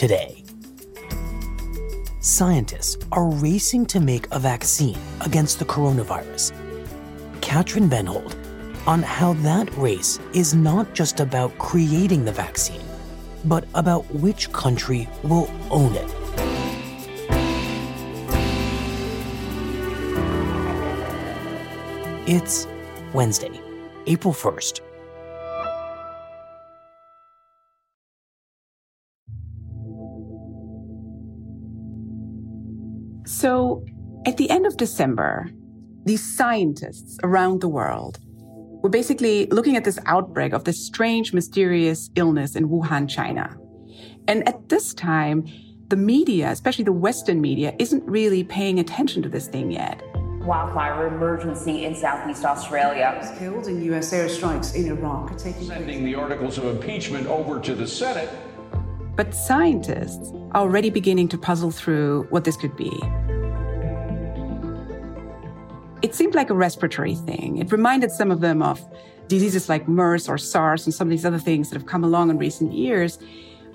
Today, scientists are racing to make a vaccine against the coronavirus. Katrin Bennhold on how that race is not just about creating the vaccine, but about which country will own it. It's Wednesday, April 1st. So, at the end of December, these scientists around the world were basically looking at this outbreak of this strange, mysterious illness in Wuhan, China. And at this time, the media, especially the Western media, isn't really paying attention to this thing yet. Wildfire emergency in Southeast Australia. Killed in U.S. airstrikes in Iraq taking Sending the articles of impeachment over to the Senate. But scientists are already beginning to puzzle through what this could be. It seemed like a respiratory thing. It reminded some of them of diseases like MERS or SARS and some of these other things that have come along in recent years.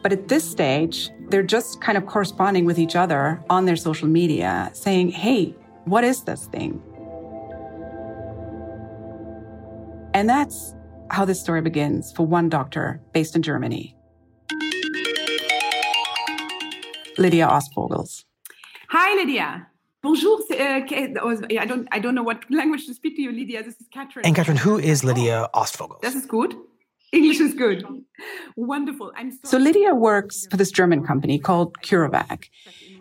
But at this stage, they're just kind of corresponding with each other on their social media, saying, hey, what is this thing? And that's how this story begins for one doctor based in Germany. Lidia Oostvogels. Hi, Lidia. Bonjour. Uh, I don't. I don't know what language to speak to you, Lidia. This is Catherine. And Catherine, who is Lidia Oostvogels? This is good. English is good. Wonderful. I'm so, so Lidia works for this German company called CureVac.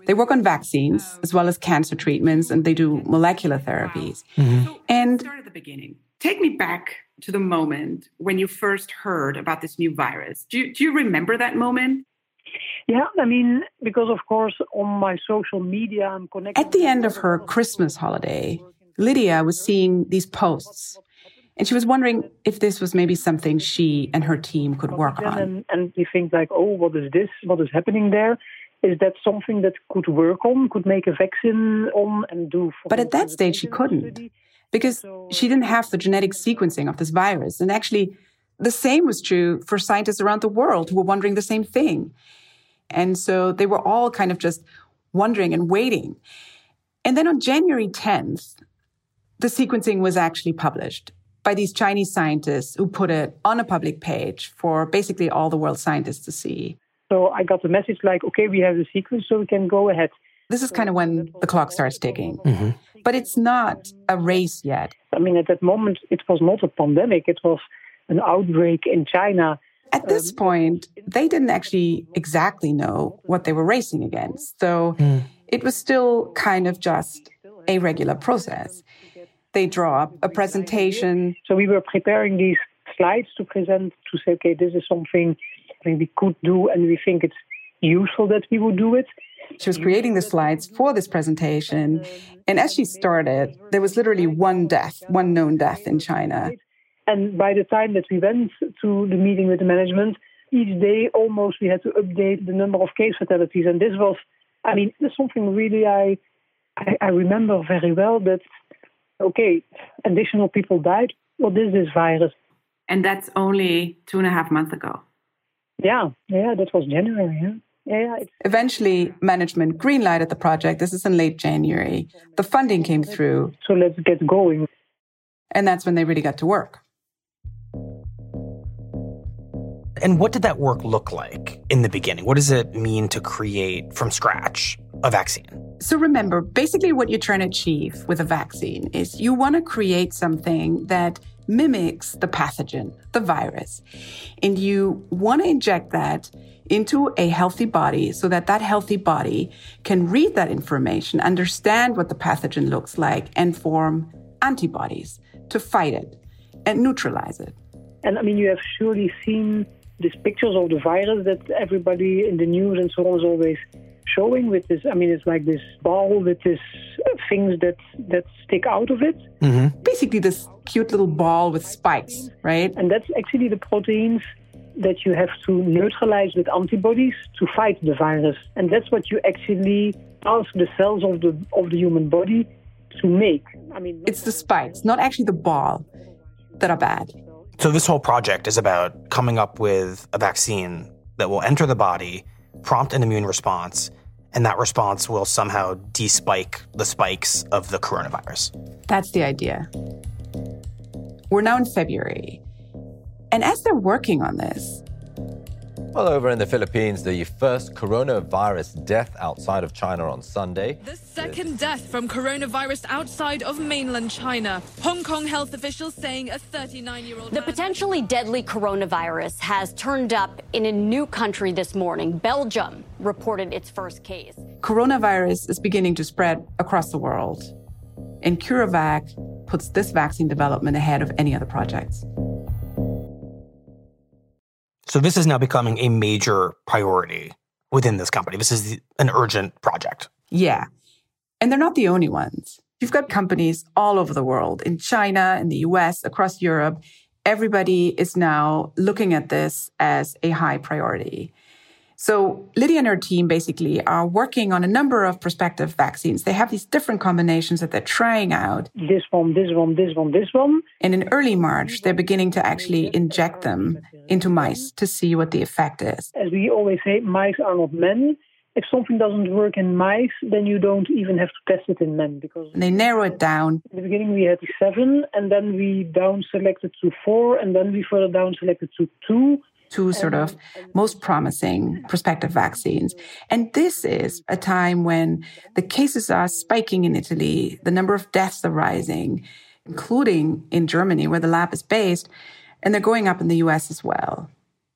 They work on vaccines as well as cancer treatments, and they do molecular therapies. Mm-hmm. So and start at the beginning. Take me back to the moment when you first heard about this new virus. Do you, do you remember that moment? Yeah, I mean, because of course, on my social media, I'm connected. At the end of her Christmas holiday, Lidia was seeing these posts. And she was wondering if this was maybe something she and her team could work on. And, and you think like, oh, what is this? What is happening there? Is that something that could work on, could make a vaccine on and do? but at that stage, she couldn't because she didn't have the genetic sequencing of this virus. And actually, the same was true for scientists around the world who were wondering the same thing. And so they were all kind of just wondering and waiting. And then on January 10th, the sequencing was actually published by these Chinese scientists who put it on a public page for basically all the world scientists to see. So I got the message like, okay, we have the sequence, so we can go ahead. This is kind of when the clock starts ticking. Mm-hmm. But it's not a race yet. I mean, at that moment, it was not a pandemic, it was an outbreak in China. At this um, point, they didn't actually exactly know what they were racing against. So mm. it was still kind of just a regular process. They draw up a presentation. So we were preparing these slides to present to say, okay, this is something we could do and we think it's useful that we would do it. She was creating the slides for this presentation. And as she started, there was literally one death, one known death in China. And by the time that we went to the meeting with the management, each day almost we had to update the number of case fatalities. And this was, I mean, this is something really I, I, I remember very well that, okay, additional people died. What is this virus? And that's only two and a half months ago. Yeah, yeah, that was January. Yeah. Yeah, yeah. Eventually, management greenlighted the project. This is in late January. The funding came through. So let's get going. And that's when they really got to work. And what did that work look like in the beginning? What does it mean to create from scratch a vaccine? So remember, basically, what you're trying to achieve with a vaccine is you want to create something that mimics the pathogen, the virus, and you want to inject that into a healthy body so that that healthy body can read that information, understand what the pathogen looks like, and form antibodies to fight it and neutralize it. And I mean, you have surely seen these pictures of the virus that everybody in the news and so on is always showing with this i mean it's like this ball with these things that that stick out of it. Mm-hmm. basically this cute little ball with spikes right? And that's actually the proteins that you have to neutralize with antibodies to fight the virus. And that's what you actually ask the cells of the of the human body to make. I mean it's the spikes not actually the ball that are bad so this whole project is about coming up with a vaccine that will enter the body prompt an immune response, and that response will somehow despike the spikes of the coronavirus. That's the idea. We're now in February. And as they're working on this, well, over in the Philippines, the first coronavirus death outside of China on Sunday. The second death from coronavirus outside of mainland China. Hong Kong health officials saying a 39 year old. The potentially deadly coronavirus has turned up in a new country this morning. Belgium reported its first case. Coronavirus is beginning to spread across the world. And CureVac puts this vaccine development ahead of any other projects. So this is now becoming a major priority within this company. This is an urgent project. Yeah. And they're not the only ones. You've got companies all over the world, in China, in the US, across Europe. Everybody is now looking at this as a high priority. So Lidia and her team basically are working on a number of prospective vaccines. They have these different combinations that they're trying out. This one, this one, this one, this one. And in early March, they're beginning to actually inject them into mice to see what the effect is. As we always say, mice are not men. If something doesn't work in mice, then you don't even have to test it in men because and they narrow it down. In the beginning, we had seven, and then we down selected to four, and then we further down selected to two two sort of most promising prospective vaccines. And this is a time when the cases are spiking in Italy, the number of deaths are rising, including in Germany, where the lab is based, and they're going up in the US as well.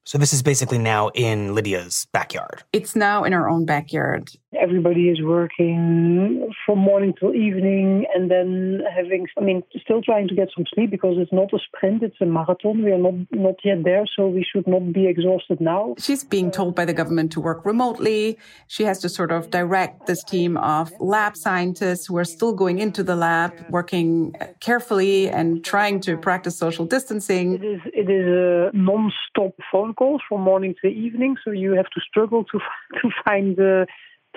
So this is basically now in Lidia's backyard. It's now in our own backyard. Everybody is working from morning till evening and then having, I mean, still trying to get some sleep because it's not a sprint, it's a marathon. We are not, not yet there, so we should not be exhausted now. She's being told by the government to work remotely. She has to sort of direct this team of lab scientists who are still going into the lab, working carefully and trying to practice social distancing. It is, it is a non-stop phone call from morning to evening, so you have to struggle to, to find the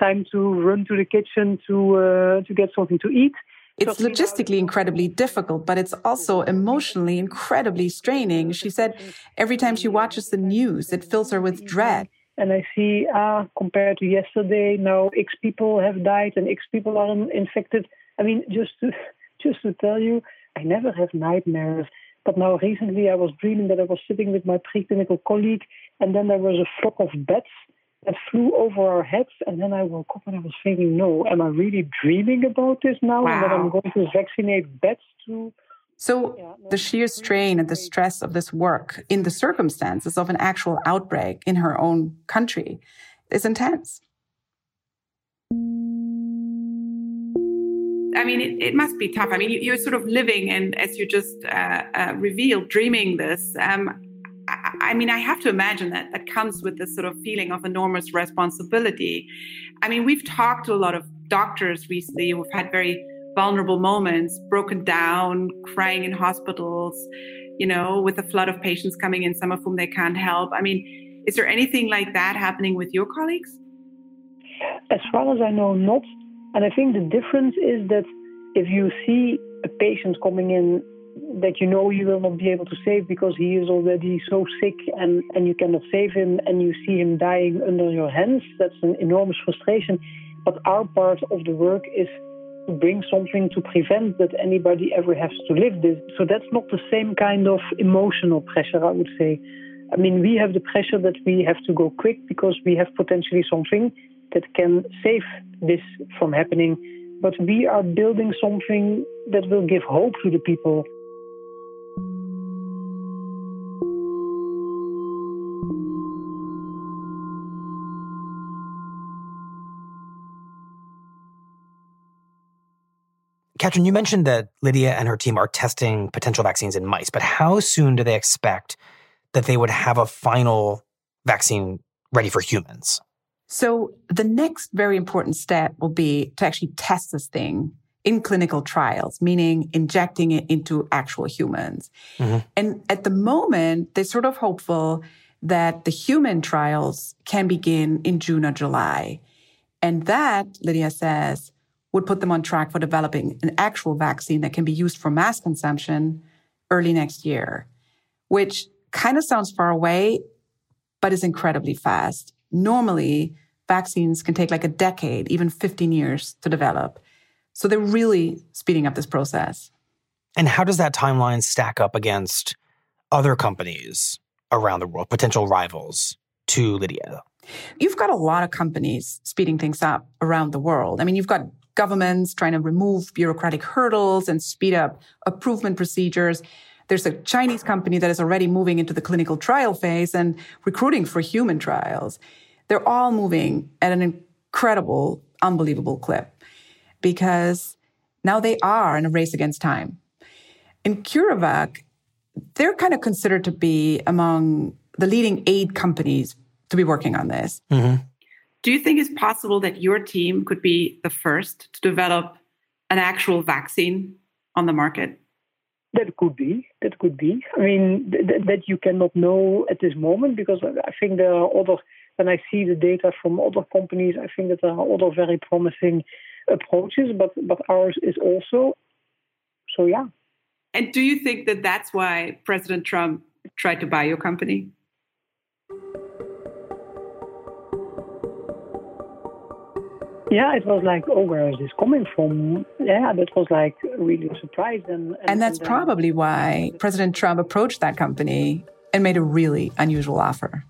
time to run to the kitchen to uh, to get something to eat. It's logistically incredibly difficult, but it's also emotionally incredibly straining. She said every time she watches the news, it fills her with dread. And I see, ah, compared to yesterday, now X people have died and X people are infected. I mean, just to, just to tell you, I never have nightmares. But now recently I was dreaming that I was sitting with my preclinical colleague and then there was a flock of bats that flew over our heads. And then I woke up and I was thinking, no, am I really dreaming about this now? Wow. And that I'm going to vaccinate bats too? So, the sheer strain and the stress of this work in the circumstances of an actual outbreak in her own country is intense. I mean, it, it, must be tough. I mean, you, are sort of living and, as you just uh, uh, revealed, dreaming this. Um, I mean, I have to imagine that that comes with this sort of feeling of enormous responsibility. I mean, we've talked to a lot of doctors recently who've had very vulnerable moments, broken down, crying in hospitals, you know, with a flood of patients coming in, some of whom they can't help. I mean, is there anything like that happening with your colleagues? As far as I know, not. And I think the difference is that if you see a patient coming in that you know you will not be able to save because he is already so sick and, and you cannot save him and you see him dying under your hands. That's an enormous frustration. But our part of the work is to bring something to prevent that anybody ever has to live this. So that's not the same kind of emotional pressure, I would say. I mean, we have the pressure that we have to go quick because we have potentially something that can save this from happening. But we are building something that will give hope to the people. Katrin, you mentioned that Lidia and her team are testing potential vaccines in mice, but how soon do they expect that they would have a final vaccine ready for humans? So, the next very important step will be to actually test this thing in clinical trials, meaning injecting it into actual humans. Mm-hmm. And at the moment, they're sort of hopeful that the human trials can begin in June or July. And that, Lidia says, would put them on track for developing an actual vaccine that can be used for mass consumption early next year, which kind of sounds far away, but is incredibly fast. Normally, vaccines can take like a decade, even 15 years to develop. So they're really speeding up this process. And how does that timeline stack up against other companies around the world, potential rivals to Lidia? You've got a lot of companies speeding things up around the world. I mean, you've got governments trying to remove bureaucratic hurdles and speed up approval procedures. There's a Chinese company that is already moving into the clinical trial phase and recruiting for human trials. They're all moving at an incredible, unbelievable clip because now they are in a race against time. In CureVac, they're kind of considered to be among the leading aid companies to be working on this. Mm-hmm. Do you think it's possible that your team could be the first to develop an actual vaccine on the market? That could be. That could be. I mean, th- that you cannot know at this moment because I think there are other. When I see the data from other companies, I think that there are other very promising approaches, but but ours is also. So yeah. And do you think that that's why President Trump tried to buy your company? Yeah, it was like, oh, where is this coming from? Yeah, that was like really a surprise. And, and, and that's and probably why President Trump approached that company and made a really unusual offer.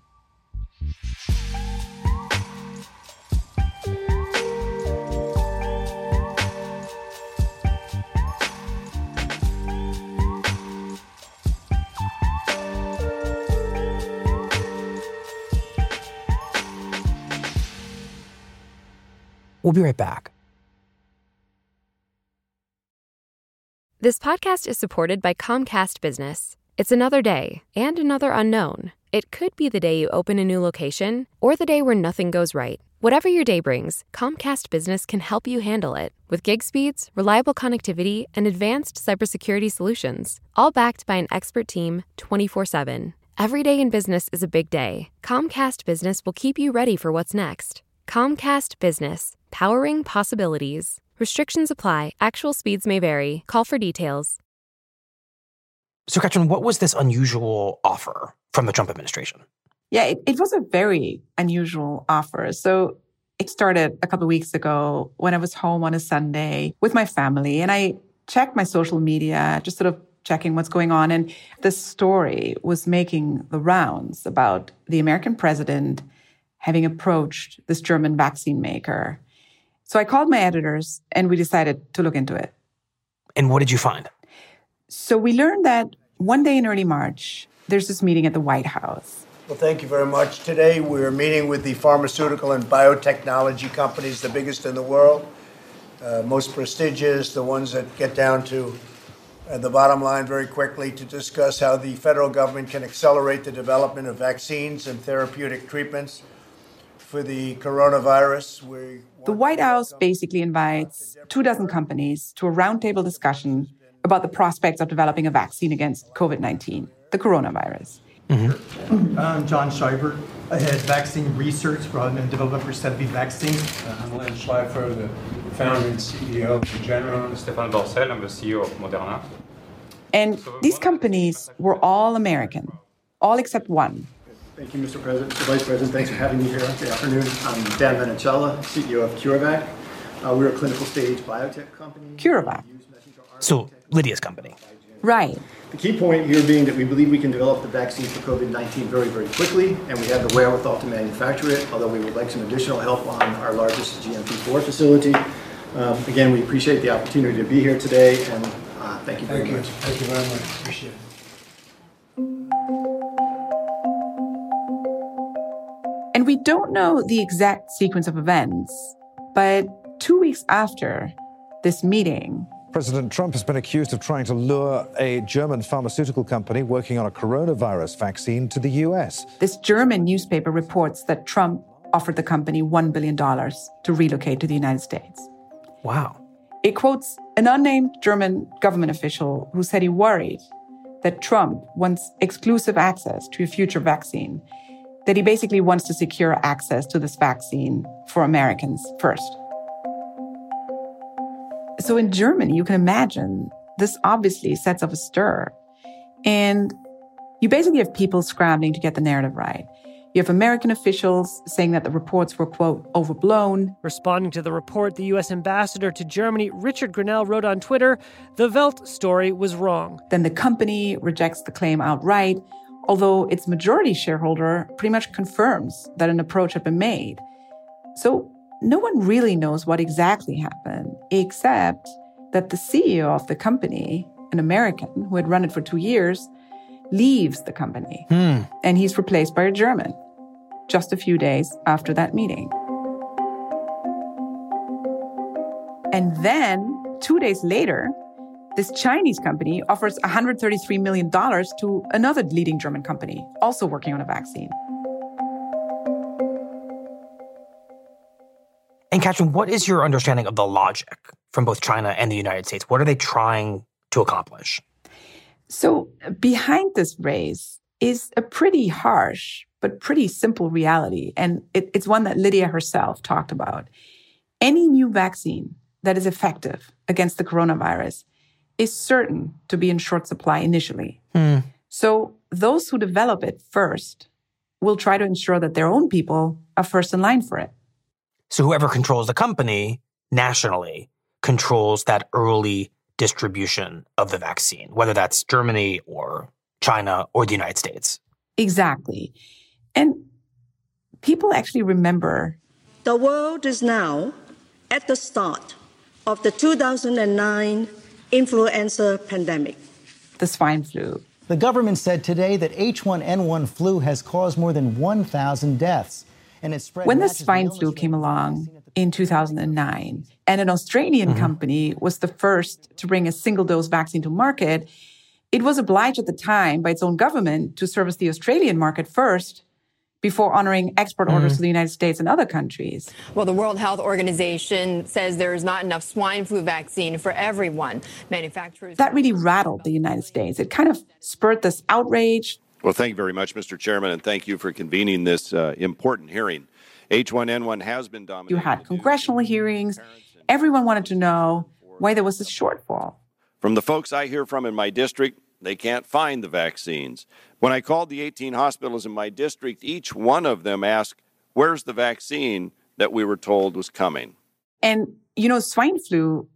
We'll be right back. This podcast is supported by Comcast Business. It's another day and another unknown. It could be the day you open a new location or the day where nothing goes right. Whatever your day brings, Comcast Business can help you handle it with gig speeds, reliable connectivity, and advanced cybersecurity solutions, all backed by an expert team 24 7. Every day in business is a big day. Comcast Business will keep you ready for what's next. Comcast Business powering possibilities. Restrictions apply. Actual speeds may vary. Call for details. So, Katrin, what was this unusual offer from the Trump administration? Yeah, it, it was a very unusual offer. So, it started a couple of weeks ago when I was home on a Sunday with my family, and I checked my social media, just sort of checking what's going on. And this story was making the rounds about the American president having approached this German vaccine maker so I called my editors and we decided to look into it. And what did you find? So we learned that one day in early March, there's this meeting at the White House. Well, thank you very much. Today we're meeting with the pharmaceutical and biotechnology companies, the biggest in the world, uh, most prestigious, the ones that get down to uh, the bottom line very quickly to discuss how the federal government can accelerate the development of vaccines and therapeutic treatments for the coronavirus. We the White House basically invites two dozen companies to a roundtable discussion about the prospects of developing a vaccine against COVID 19, the coronavirus. Mm-hmm. I'm John Shiver. I head vaccine research and development for Sanofi Vaccine. Uh, I'm Len Schleifer, the founder and CEO of Regeneron. Stéphane Bancel, I'm the CEO of Moderna. And these companies were all American, all except one. Thank you, Mr. President. Mr. Vice President, thanks for having me here. this afternoon. I'm Dan Menichella, CEO of CureVac. Uh, we're a clinical stage biotech company. CureVac. So, Lydia's company. Right. The key point here being that we believe we can develop the vaccine for COVID 19 very, very quickly, and we have the wherewithal to manufacture it, although we would like some additional help on our largest GMP 4 facility. Um, again, we appreciate the opportunity to be here today, and uh, thank you very Thank you. much. Thank you very much. Appreciate it. And we don't know the exact sequence of events, but two weeks after this meeting, President Trump has been accused of trying to lure a German pharmaceutical company working on a coronavirus vaccine to the US. this German newspaper reports that Trump offered the company $1 billion to relocate to the United States. Wow. It quotes an unnamed German government official who said he worried that Trump wants exclusive access to a future vaccine, that he basically wants to secure access to this vaccine for Americans first. So in Germany, you can imagine this obviously sets up a stir. And you basically have people scrambling to get the narrative right. You have American officials saying that the reports were, quote, overblown. Responding to the report, the U.S. ambassador to Germany, Richard Grenell, wrote on Twitter the Welt story was wrong. Then the company rejects the claim outright, although its majority shareholder pretty much confirms that an approach had been made. So no one really knows what exactly happened, except that the CEO of the company, an American who had run it for two years, leaves the company. Hmm. And he's replaced by a German just a few days after that meeting. And then, two days later, this Chinese company offers $133 million to another leading German company, also working on a vaccine. And Katrin, what is your understanding of the logic from both China and the United States? What are they trying to accomplish? So, behind this race is a pretty harsh but pretty simple reality. And it, it's one that Lidia herself talked about. Any new vaccine that is effective against the coronavirus is certain to be in short supply initially. Hmm. So, those who develop it first will try to ensure that their own people are first in line for it. So whoever controls the company nationally controls that early distribution of the vaccine, whether that's Germany or China or the United States. Exactly. And people actually remember The world is now at the start of the 2009 influenza pandemic. the swine flu. The government said today that H1N1 flu has caused more than 1,000 deaths. And it's spread When the swine flu came along in 2009, and an Australian Mm-hmm. company was the first to bring a single dose vaccine to market, it was obliged at the time by its own government to service the Australian market first before honoring export orders Mm-hmm. to the United States and other countries. Well, the World Health Organization says there is not enough swine flu vaccine for everyone. Manufacturers. That really rattled the United States. It kind of spurred this outrage. Well, thank you very much, Mr. Chairman, and thank you for convening this uh, important hearing. H1N1 has been dominating. You had congressional hearings. Everyone wanted to know why there was this shortfall. From the folks I hear from in my district, they can't find the vaccines. When I called the 18 hospitals in my district, each one of them asked, Where's the vaccine that we were told was coming? And, you know, swine flu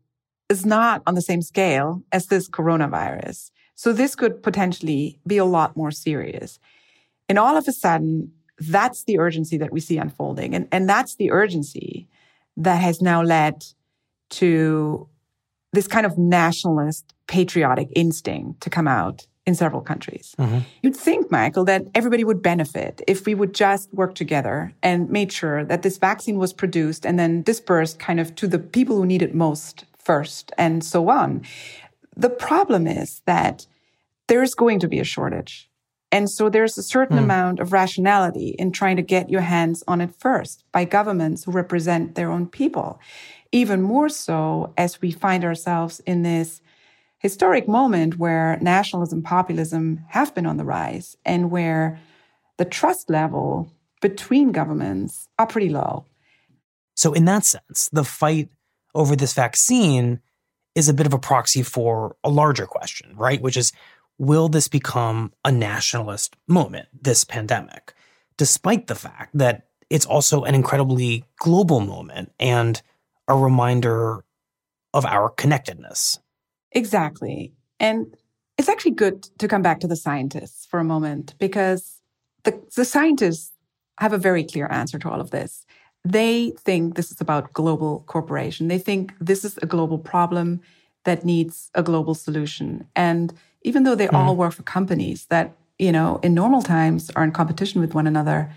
is not on the same scale as this coronavirus. So this could potentially be a lot more serious. And all of a sudden, that's the urgency that we see unfolding. And, and that's the urgency that has now led to this kind of nationalist patriotic instinct to come out in several countries. You'd think, Michael, that everybody would benefit if we would just work together and made sure that this vaccine was produced and then dispersed kind of to the people who need it most first and so on. The problem is that there's going to be a shortage. And so there's a certain Hmm. amount of rationality in trying to get your hands on it first by governments who represent their own people. Even more so as we find ourselves in this historic moment where nationalism, populism have been on the rise and where the trust level between governments are pretty low. So in that sense, the fight over this vaccine is a bit of a proxy for a larger question, right? Which is, will this become a nationalist moment, this pandemic, despite the fact that it's also an incredibly global moment and a reminder of our connectedness. Exactly. And it's actually good to come back to the scientists for a moment because the, the scientists have a very clear answer to all of this. They think this is about global cooperation. They think this is a global problem that needs a global solution. And even though they mm. all work for companies that, you know, in normal times are in competition with one another,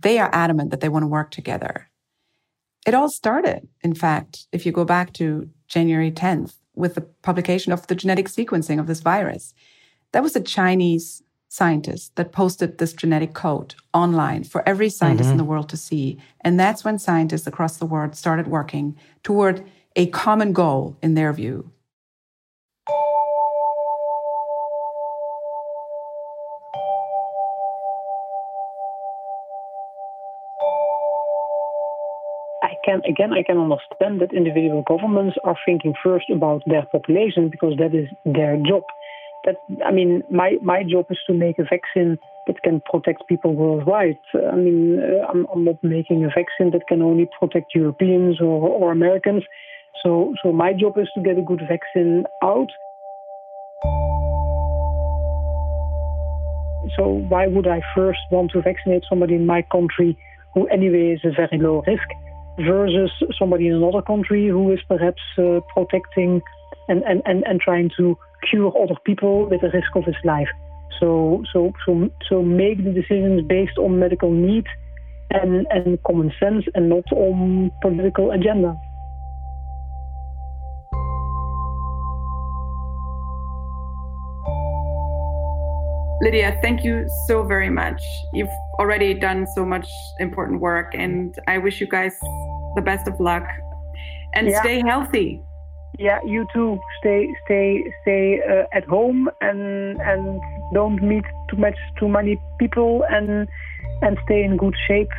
they are adamant that they want to work together. It all started, in fact, if you go back to January 10th with the publication of the genetic sequencing of this virus. That was a Chinese scientist that posted this genetic code online for every scientist mm-hmm. in the world to see. And that's when scientists across the world started working toward a common goal in their view can again I can understand that individual governments are thinking first about their population because that is their job. That I mean, my my job is to make a vaccine that can protect people worldwide. I mean, uh, I'm, I'm not making a vaccine that can only protect Europeans or, or Americans. So so my job is to get a good vaccine out. So why would I first want to vaccinate somebody in my country who anyway is a very low risk? Versus somebody in another country who is perhaps uh, protecting and, and, and, and trying to cure other people with the risk of his life. So, so, so, so make the decisions based on medical need and, and common sense and not on political agenda. Lidia, thank you so very much. You've already done so much important work, and I wish you guys the best of luck and yeah. stay healthy. Yeah, you too. Stay, stay, stay uh, at home and and don't meet too much, too many people, and and stay in good shape,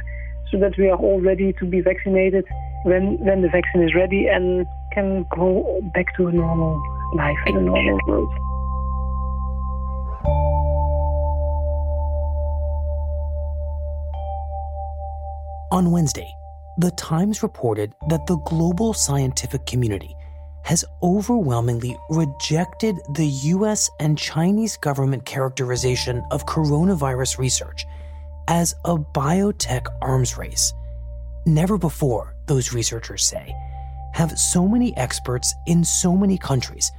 so that we are all ready to be vaccinated when when the vaccine is ready and can go back to a normal life in a normal world. On Wednesday, The Times reported that the global scientific community has overwhelmingly rejected the US and Chinese government characterization of coronavirus research as a biotech arms race. Never before, those researchers say, have so many experts in so many countries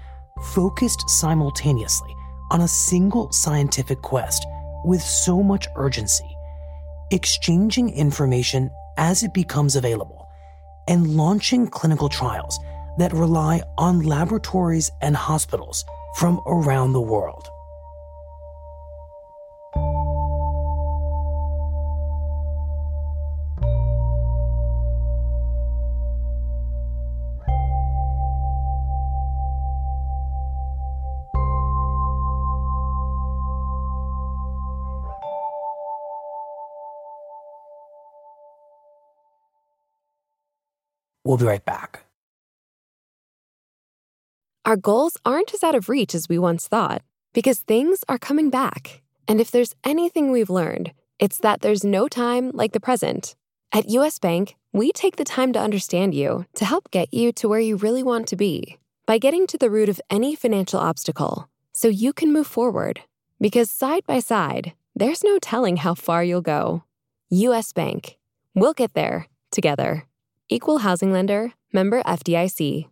focused simultaneously on a single scientific quest with so much urgency exchanging information as it becomes available, and launching clinical trials that rely on laboratories and hospitals from around the world. We'll be right back. Our goals aren't as out of reach as we once thought because things are coming back. And if there's anything we've learned, it's that there's no time like the present. At US Bank, we take the time to understand you to help get you to where you really want to be by getting to the root of any financial obstacle so you can move forward. Because side by side, there's no telling how far you'll go. US Bank. We'll get there together. Equal housing lender, member FDIC.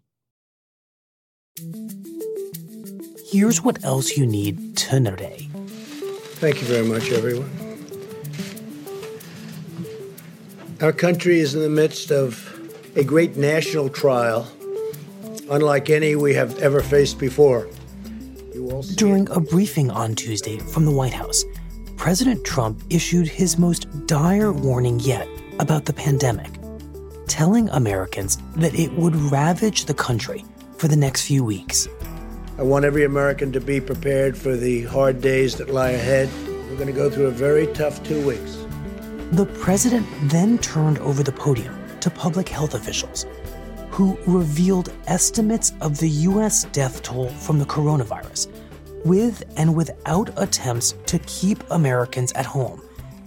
Here's what else you need to know today. Thank you very much, everyone. Our country is in the midst of a great national trial, unlike any we have ever faced before. During a briefing on Tuesday from the White House, President Trump issued his most dire warning yet about the pandemic telling Americans that it would ravage the country for the next few weeks. I want every American to be prepared for the hard days that lie ahead. We're going to go through a very tough two weeks. The president then turned over the podium to public health officials, who revealed estimates of the US death toll from the coronavirus, with and without attempts to keep Americans at home,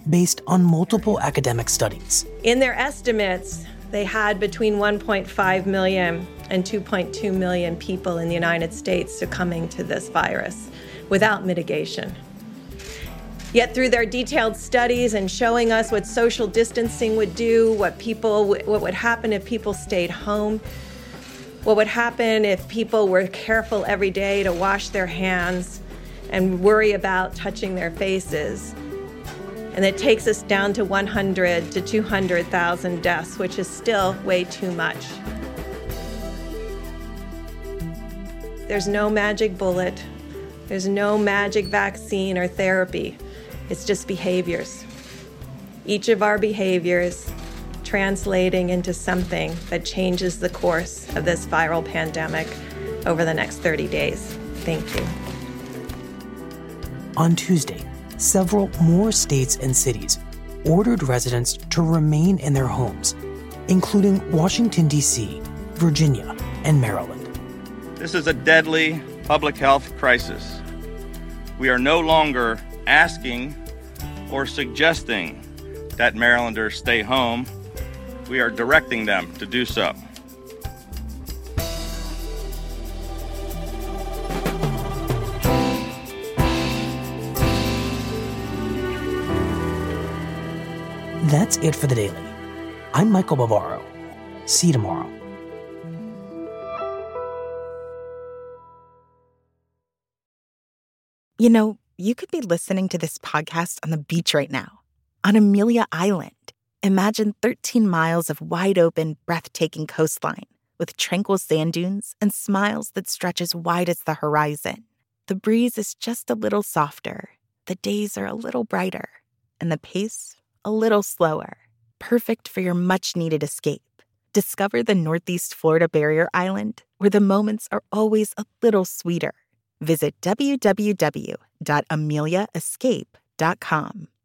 based on multiple academic studies. In their estimates, they had between 1.5 million and 2.2 million people in the United States succumbing to this virus without mitigation. Yet through their detailed studies and showing us what social distancing would do, what people what would happen if people stayed home, what would happen if people were careful every day to wash their hands and worry about touching their faces. And it takes us down to 100 to 200,000 deaths, which is still way too much. There's no magic bullet. There's no magic vaccine or therapy. It's just behaviors. Each of our behaviors translating into something that changes the course of this viral pandemic over the next 30 days. Thank you. On Tuesday, several more states and cities ordered residents to remain in their homes, including Washington, D.C., Virginia, and Maryland. This is a deadly public health crisis. We are no longer asking or suggesting that Marylanders stay home. We are directing them to do so. That's it for the daily. I'm Michael Barbaro. See you tomorrow. You know, you could be listening to this podcast on the beach right now, on Amelia Island. Imagine 13 miles of wide open, breathtaking coastline with tranquil sand dunes and smiles that stretch as wide as the horizon. The breeze is just a little softer, the days are a little brighter, and the pace a little slower. Perfect for your much needed escape. Discover the Northeast Florida Barrier Island, where the moments are always a little sweeter. Visit www.ameliaescape.com.